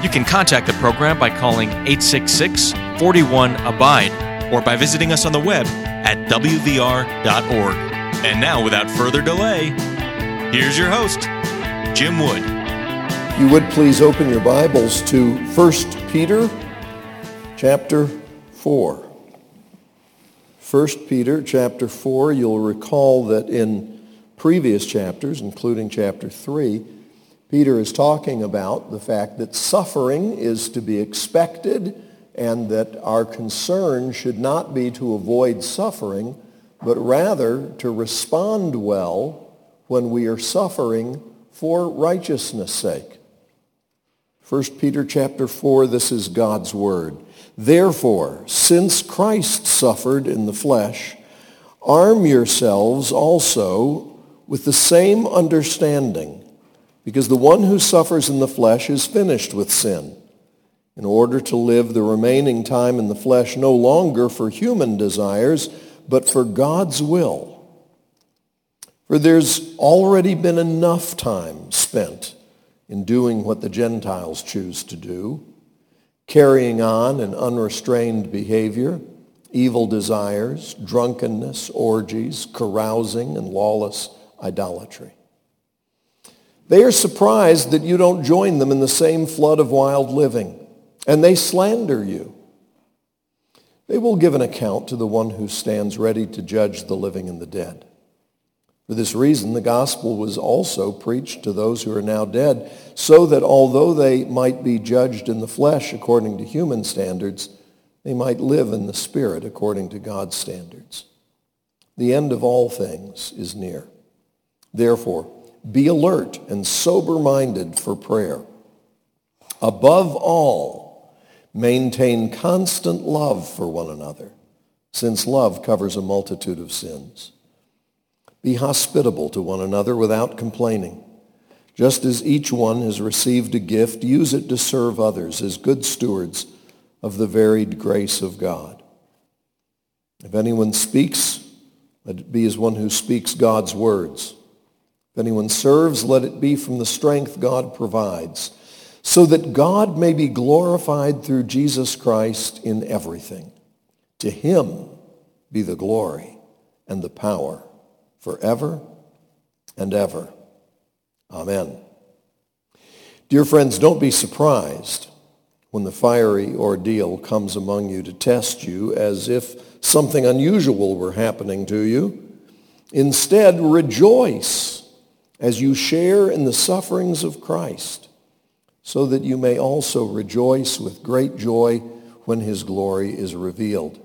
You can contact the program by calling 866 41 Abide or by visiting us on the web at WVR.org. And now, without further delay, here's your host, Jim Wood. You would please open your Bibles to 1 Peter chapter 4. 1 Peter chapter 4, you'll recall that in previous chapters, including chapter 3, Peter is talking about the fact that suffering is to be expected and that our concern should not be to avoid suffering, but rather to respond well when we are suffering for righteousness' sake. 1 Peter chapter 4, this is God's word. Therefore, since Christ suffered in the flesh, arm yourselves also with the same understanding, because the one who suffers in the flesh is finished with sin, in order to live the remaining time in the flesh no longer for human desires, but for God's will. For there's already been enough time spent in doing what the Gentiles choose to do, carrying on an unrestrained behavior, evil desires, drunkenness, orgies, carousing, and lawless idolatry. They are surprised that you don't join them in the same flood of wild living, and they slander you. They will give an account to the one who stands ready to judge the living and the dead. For this reason, the gospel was also preached to those who are now dead, so that although they might be judged in the flesh according to human standards, they might live in the spirit according to God's standards. The end of all things is near. Therefore, be alert and sober-minded for prayer. Above all, maintain constant love for one another, since love covers a multitude of sins. Be hospitable to one another without complaining. Just as each one has received a gift, use it to serve others as good stewards of the varied grace of God. If anyone speaks, let it be as one who speaks God's words. Anyone serves, let it be from the strength God provides, so that God may be glorified through Jesus Christ in everything. To him be the glory and the power forever and ever. Amen. Dear friends, don't be surprised when the fiery ordeal comes among you to test you as if something unusual were happening to you. Instead, rejoice as you share in the sufferings of Christ, so that you may also rejoice with great joy when his glory is revealed.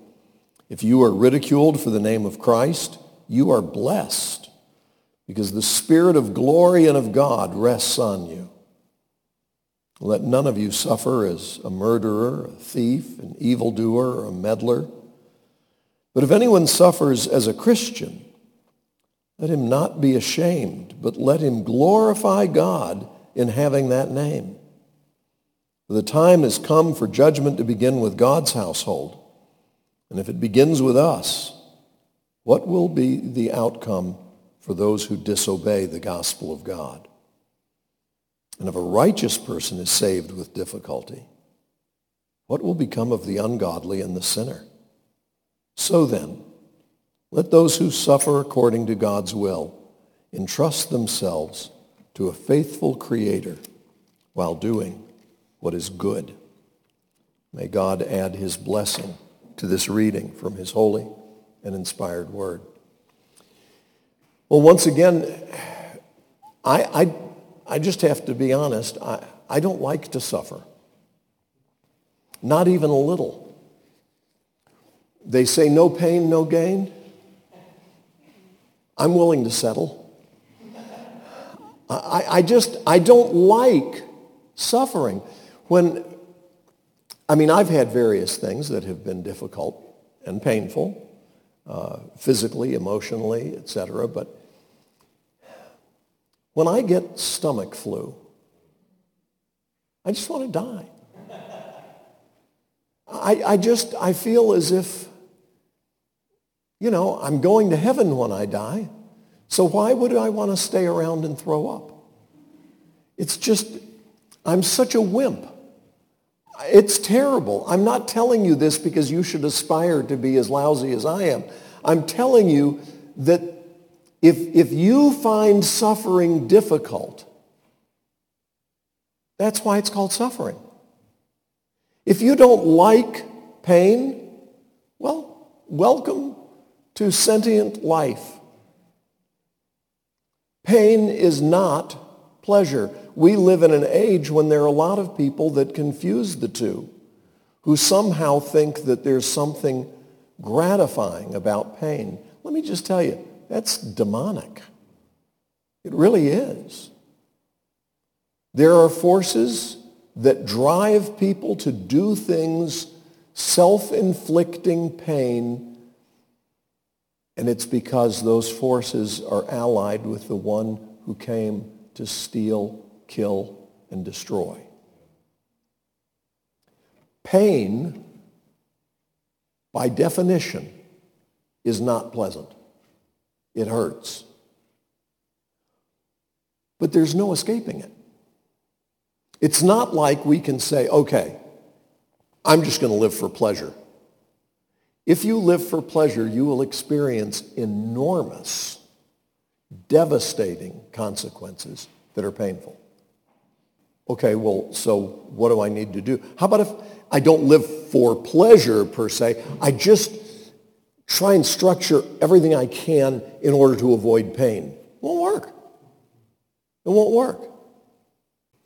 If you are ridiculed for the name of Christ, you are blessed because the Spirit of glory and of God rests on you. Let none of you suffer as a murderer, a thief, an evildoer, or a meddler. But if anyone suffers as a Christian, let him not be ashamed, but let him glorify God in having that name. The time has come for judgment to begin with God's household. And if it begins with us, what will be the outcome for those who disobey the gospel of God? And if a righteous person is saved with difficulty, what will become of the ungodly and the sinner? So then, let those who suffer according to God's will entrust themselves to a faithful Creator while doing what is good. May God add his blessing to this reading from his holy and inspired word. Well, once again, I, I, I just have to be honest. I, I don't like to suffer. Not even a little. They say no pain, no gain. I'm willing to settle. I, I just, I don't like suffering. When, I mean, I've had various things that have been difficult and painful, uh, physically, emotionally, etc. But when I get stomach flu, I just want to die. I, I just, I feel as if, you know, I'm going to heaven when I die. So why would I want to stay around and throw up? It's just, I'm such a wimp. It's terrible. I'm not telling you this because you should aspire to be as lousy as I am. I'm telling you that if, if you find suffering difficult, that's why it's called suffering. If you don't like pain, well, welcome to sentient life. Pain is not pleasure. We live in an age when there are a lot of people that confuse the two, who somehow think that there's something gratifying about pain. Let me just tell you, that's demonic. It really is. There are forces that drive people to do things self-inflicting pain, and it's because those forces are allied with the one who came to steal, kill, and destroy. Pain, by definition, is not pleasant. It hurts. But there's no escaping it. It's not like we can say, okay, I'm just going to live for pleasure. If you live for pleasure, you will experience enormous, devastating consequences that are painful. Okay, well, so what do I need to do? How about if I don't live for pleasure per se, I just try and structure everything I can in order to avoid pain? It won't work. It won't work.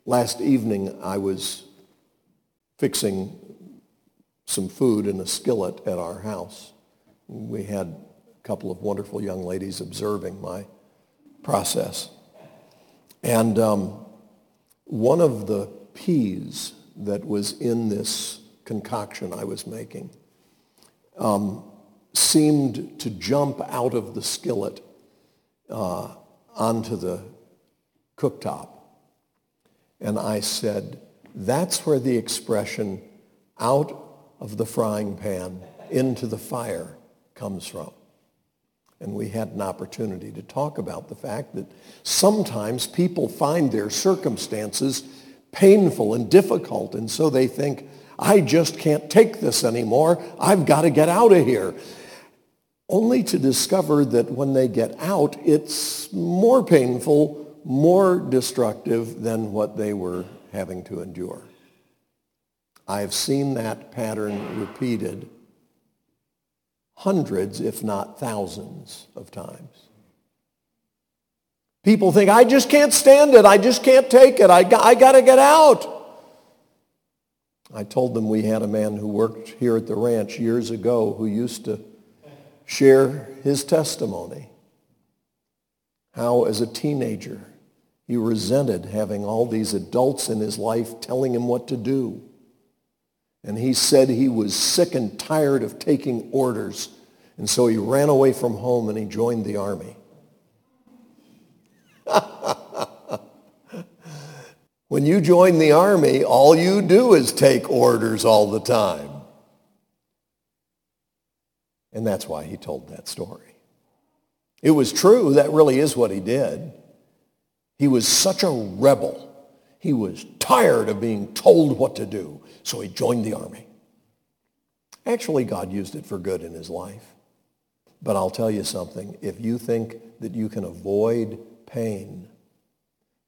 Last evening, I was fixing some food in a skillet at our house. We had a couple of wonderful young ladies observing my process. And um, one of the peas that was in this concoction I was making um, seemed to jump out of the skillet uh, onto the cooktop. And I said, that's where the expression out of the frying pan into the fire comes from. And we had an opportunity to talk about the fact that sometimes people find their circumstances painful and difficult, and so they think, I just can't take this anymore. I've got to get out of here. Only to discover that when they get out, it's more painful more destructive than what they were having to endure. I've seen that pattern repeated hundreds, if not thousands of times. People think, I just can't stand it. I just can't take it. I got, I got to get out. I told them we had a man who worked here at the ranch years ago who used to share his testimony. How, as a teenager, he resented having all these adults in his life telling him what to do. And he said he was sick and tired of taking orders. And so he ran away from home and he joined the army. when you join the army, all you do is take orders all the time. And that's why he told that story. It was true. That really is what he did. He was such a rebel. He was tired of being told what to do, so he joined the army. Actually, God used it for good in his life. But I'll tell you something. If you think that you can avoid pain,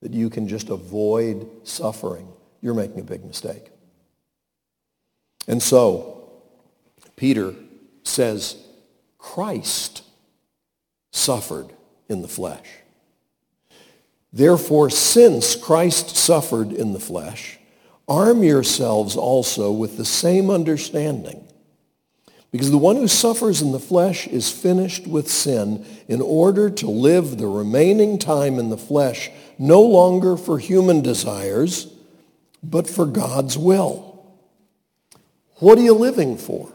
that you can just avoid suffering, you're making a big mistake. And so, Peter says, Christ suffered in the flesh. Therefore, since Christ suffered in the flesh, arm yourselves also with the same understanding. Because the one who suffers in the flesh is finished with sin in order to live the remaining time in the flesh no longer for human desires, but for God's will. What are you living for?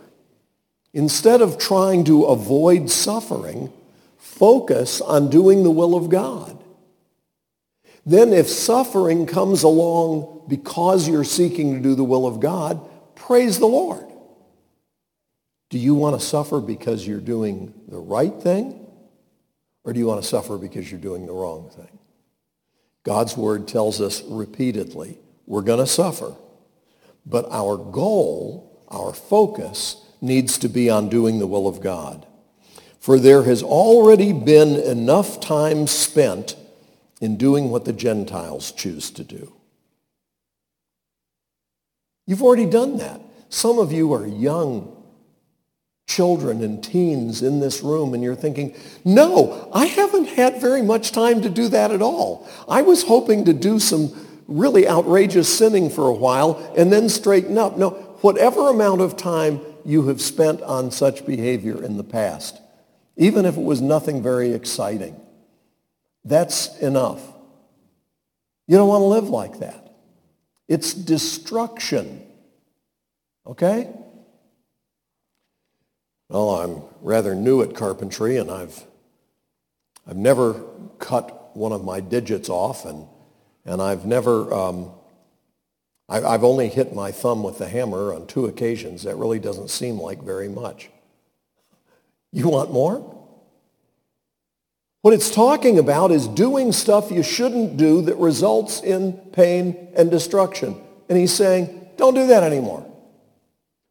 Instead of trying to avoid suffering, focus on doing the will of God. Then if suffering comes along because you're seeking to do the will of God, praise the Lord. Do you want to suffer because you're doing the right thing? Or do you want to suffer because you're doing the wrong thing? God's word tells us repeatedly, we're going to suffer. But our goal, our focus, needs to be on doing the will of God. For there has already been enough time spent in doing what the Gentiles choose to do. You've already done that. Some of you are young children and teens in this room and you're thinking, no, I haven't had very much time to do that at all. I was hoping to do some really outrageous sinning for a while and then straighten up. No, whatever amount of time you have spent on such behavior in the past, even if it was nothing very exciting, that's enough. You don't want to live like that. It's destruction. Okay? Well, I'm rather new at carpentry and I've, I've never cut one of my digits off and, and I've never, um, I, I've only hit my thumb with the hammer on two occasions. That really doesn't seem like very much. You want more? What it's talking about is doing stuff you shouldn't do that results in pain and destruction. And he's saying, don't do that anymore.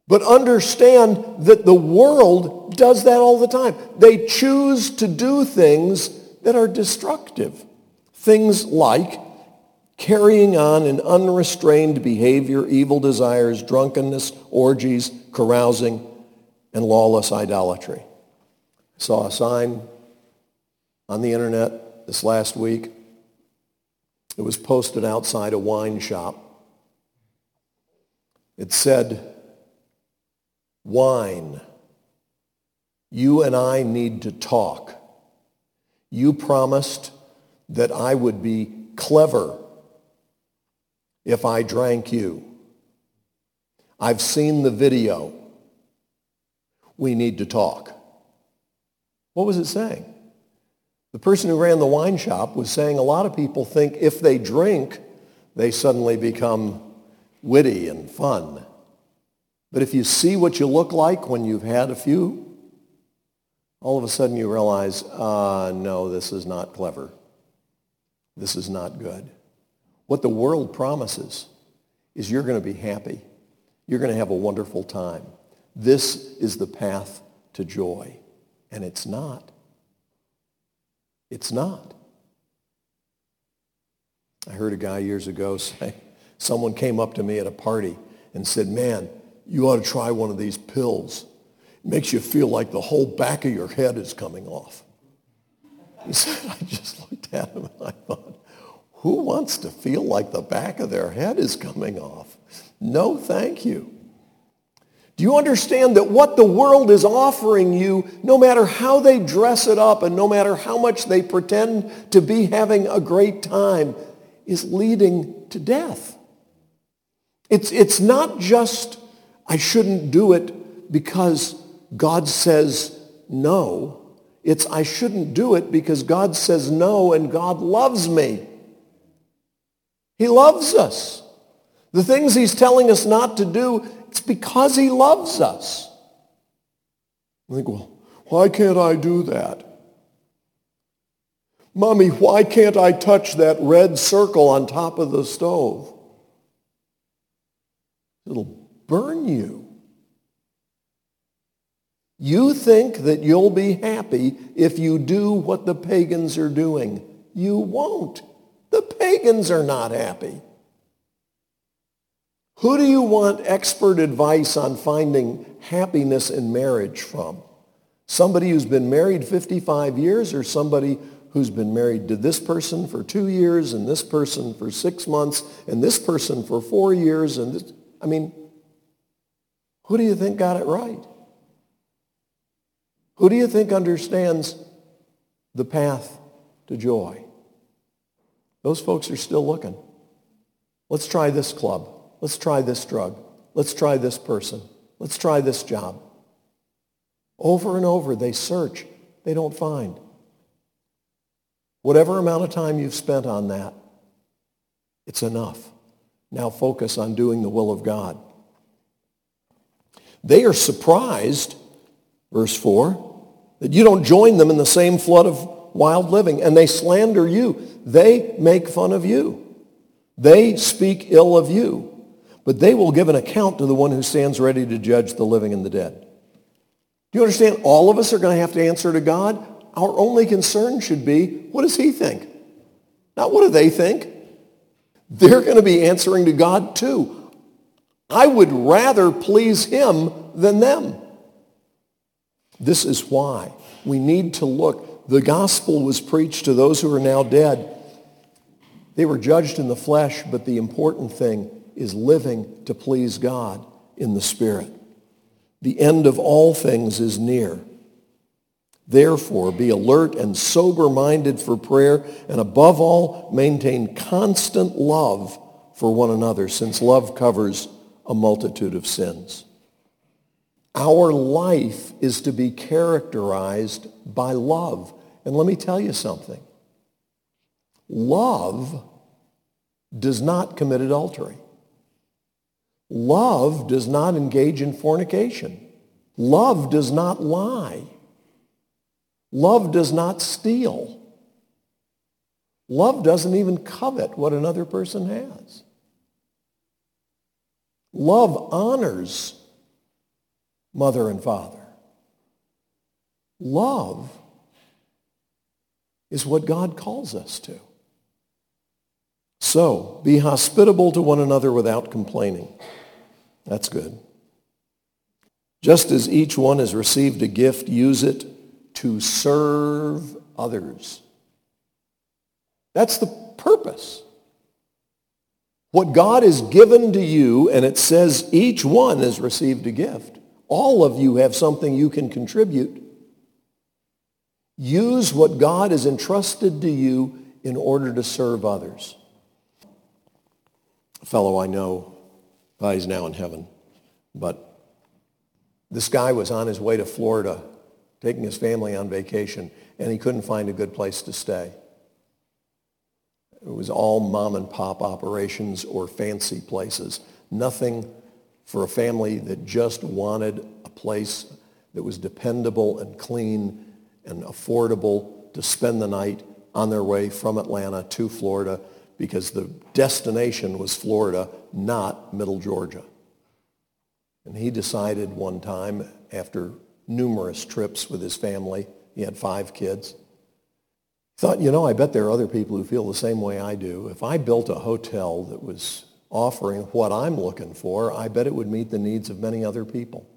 But understand that the world does that all the time. They choose to do things that are destructive. Things like carrying on an unrestrained behavior, evil desires, drunkenness, orgies, carousing, and lawless idolatry. I saw a sign on the internet this last week. It was posted outside a wine shop. It said, wine. You and I need to talk. You promised that I would be clever if I drank you. I've seen the video. We need to talk. What was it saying? The person who ran the wine shop was saying a lot of people think if they drink, they suddenly become witty and fun. But if you see what you look like when you've had a few, all of a sudden you realize, uh, no, this is not clever. This is not good. What the world promises is you're going to be happy. You're going to have a wonderful time. This is the path to joy. And it's not. It's not. I heard a guy years ago say, someone came up to me at a party and said, man, you ought to try one of these pills. It makes you feel like the whole back of your head is coming off. He said, I just looked at him and I thought, who wants to feel like the back of their head is coming off? No, thank you. Do you understand that what the world is offering you, no matter how they dress it up and no matter how much they pretend to be having a great time, is leading to death? It's, it's not just I shouldn't do it because God says no. It's I shouldn't do it because God says no and God loves me. He loves us. The things he's telling us not to do, it's because he loves us. I think, well, why can't I do that? Mommy, why can't I touch that red circle on top of the stove? It'll burn you. You think that you'll be happy if you do what the pagans are doing. You won't. The pagans are not happy. Who do you want expert advice on finding happiness in marriage from? Somebody who's been married 55 years or somebody who's been married to this person for two years and this person for six months and this person for four years and this, I mean, who do you think got it right? Who do you think understands the path to joy? Those folks are still looking. Let's try this club. Let's try this drug. Let's try this person. Let's try this job. Over and over, they search. They don't find. Whatever amount of time you've spent on that, it's enough. Now focus on doing the will of God. They are surprised, verse 4, that you don't join them in the same flood of wild living, and they slander you. They make fun of you. They speak ill of you, but they will give an account to the one who stands ready to judge the living and the dead. Do you understand? All of us are going to have to answer to God. Our only concern should be, what does he think? Not what do they think? They're going to be answering to God too. I would rather please him than them. This is why we need to look. The gospel was preached to those who are now dead. They were judged in the flesh, but the important thing is living to please God in the Spirit. The end of all things is near. Therefore, be alert and sober-minded for prayer, and above all, maintain constant love for one another, since love covers a multitude of sins. Our life is to be characterized by love. And let me tell you something. Love does not commit adultery. Love does not engage in fornication. Love does not lie. Love does not steal. Love doesn't even covet what another person has. Love honors mother and father. Love is what God calls us to. So, be hospitable to one another without complaining. That's good. Just as each one has received a gift, use it to serve others. That's the purpose. What God has given to you, and it says each one has received a gift. All of you have something you can contribute. Use what God has entrusted to you in order to serve others. Fellow I know, uh, well, he's now in heaven, but this guy was on his way to Florida taking his family on vacation, and he couldn't find a good place to stay. It was all mom and pop operations or fancy places. Nothing for a family that just wanted a place that was dependable and clean and affordable to spend the night on their way from Atlanta to Florida because the destination was Florida, not Middle Georgia. And he decided one time after numerous trips with his family. He had five kids. Thought, you know, I bet there are other people who feel the same way I do. If I built a hotel that was offering what I'm looking for, I bet it would meet the needs of many other people.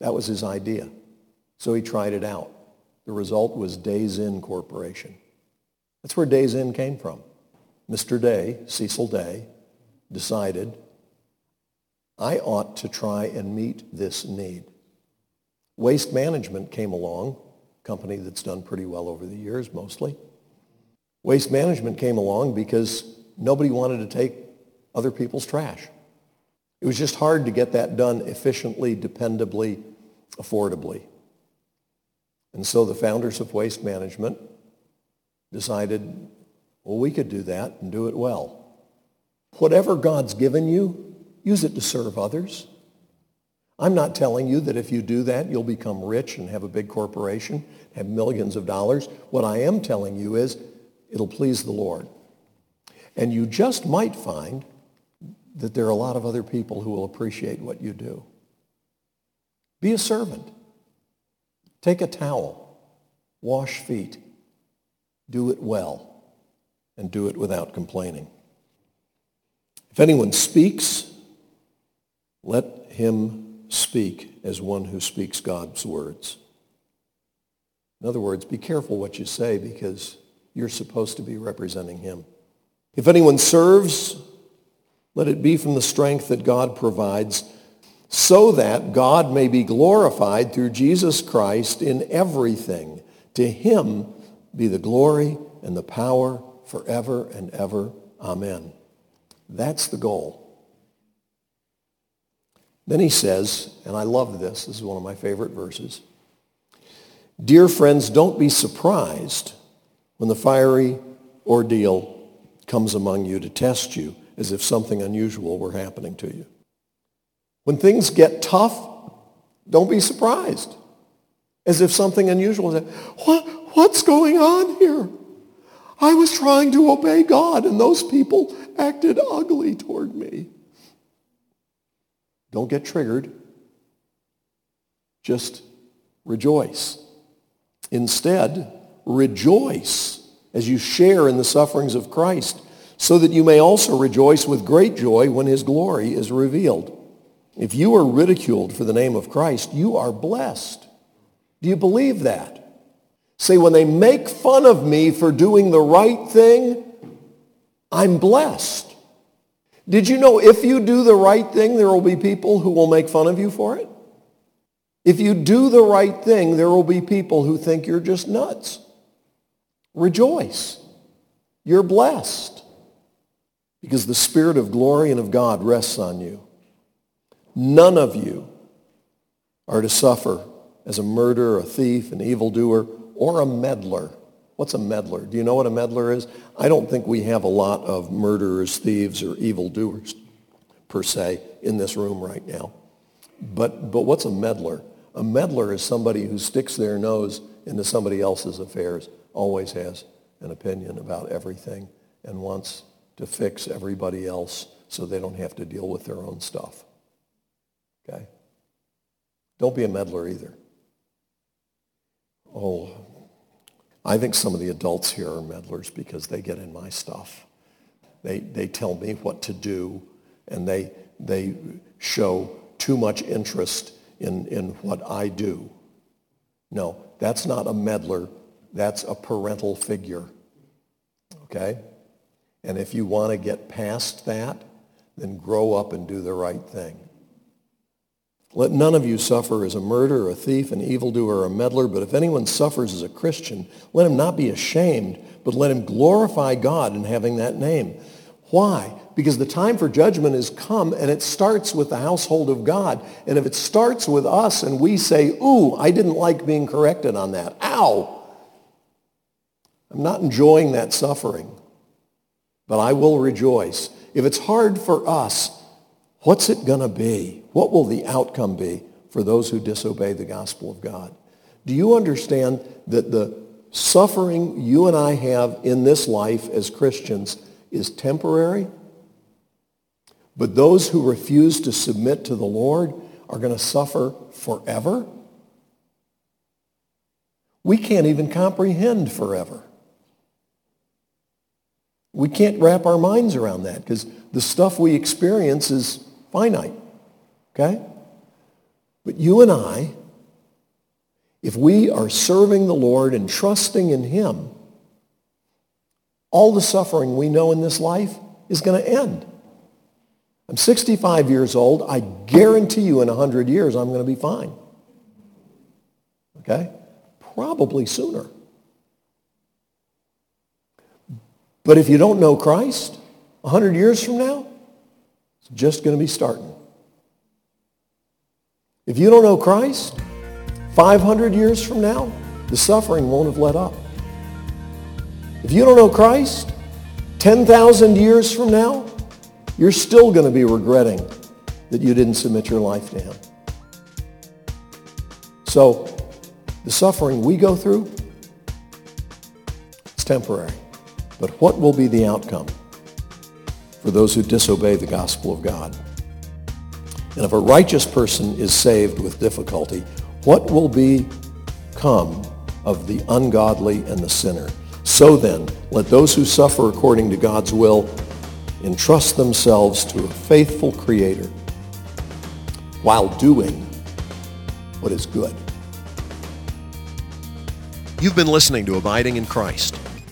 That was his idea. So he tried it out. The result was Days Inn Corporation. That's where Days Inn came from. Mr. Day, Cecil Day, decided I ought to try and meet this need. Waste Management came along, company that's done pretty well over the years mostly. Waste Management came along because nobody wanted to take other people's trash. It was just hard to get that done efficiently, dependably, affordably. And so the founders of Waste Management decided, well, we could do that and do it well. Whatever God's given you, use it to serve others. I'm not telling you that if you do that, you'll become rich and have a big corporation, have millions of dollars. What I am telling you is it'll please the Lord. And you just might find that there are a lot of other people who will appreciate what you do. Be a servant. Take a towel. Wash feet. Do it well. And do it without complaining. If anyone speaks, let him speak as one who speaks God's words. In other words, be careful what you say because you're supposed to be representing him. If anyone serves, let it be from the strength that God provides so that God may be glorified through Jesus Christ in everything. To him be the glory and the power forever and ever. Amen. That's the goal. Then he says, and I love this, this is one of my favorite verses. Dear friends, don't be surprised when the fiery ordeal comes among you to test you as if something unusual were happening to you. When things get tough, don't be surprised as if something unusual is what, what's going on here? I was trying to obey God and those people acted ugly toward me. Don't get triggered. Just rejoice. Instead, rejoice as you share in the sufferings of Christ, so that you may also rejoice with great joy when his glory is revealed. If you are ridiculed for the name of Christ, you are blessed. Do you believe that? Say, when they make fun of me for doing the right thing, I'm blessed. Did you know if you do the right thing, there will be people who will make fun of you for it? If you do the right thing, there will be people who think you're just nuts. Rejoice. You're blessed because the Spirit of glory and of God rests on you. None of you are to suffer as a murderer, a thief, an evildoer, or a meddler. What's a meddler? Do you know what a meddler is? I don't think we have a lot of murderers, thieves, or evildoers per se in this room right now. But, but what's a meddler? A meddler is somebody who sticks their nose into somebody else's affairs, always has an opinion about everything, and wants to fix everybody else so they don't have to deal with their own stuff. Okay? Don't be a meddler either. Oh, I think some of the adults here are meddlers because they get in my stuff. They, they tell me what to do, and they, they show too much interest in, in what I do. No, that's not a meddler. That's a parental figure. Okay? And if you want to get past that, then grow up and do the right thing. Let none of you suffer as a murderer, a thief, an evildoer, or a meddler, but if anyone suffers as a Christian, let him not be ashamed, but let him glorify God in having that name. Why? Because the time for judgment has come, and it starts with the household of God. And if it starts with us and we say, ooh, I didn't like being corrected on that. Ow! I'm not enjoying that suffering, but I will rejoice. If it's hard for us, what's it going to be? What will the outcome be for those who disobey the gospel of God? Do you understand that the suffering you and I have in this life as Christians is temporary? But those who refuse to submit to the Lord are going to suffer forever? We can't even comprehend forever. We can't wrap our minds around that because the stuff we experience is finite. Okay? But you and I, if we are serving the Lord and trusting in him, all the suffering we know in this life is going to end. I'm 65 years old. I guarantee you in 100 years I'm going to be fine. Okay? Probably sooner. But if you don't know Christ, 100 years from now, it's just going to be starting. If you don't know Christ, 500 years from now, the suffering won't have let up. If you don't know Christ, 10,000 years from now, you're still going to be regretting that you didn't submit your life to him. So the suffering we go through, it's temporary. But what will be the outcome for those who disobey the gospel of God? And if a righteous person is saved with difficulty, what will become of the ungodly and the sinner? So then, let those who suffer according to God's will entrust themselves to a faithful Creator while doing what is good. You've been listening to Abiding in Christ.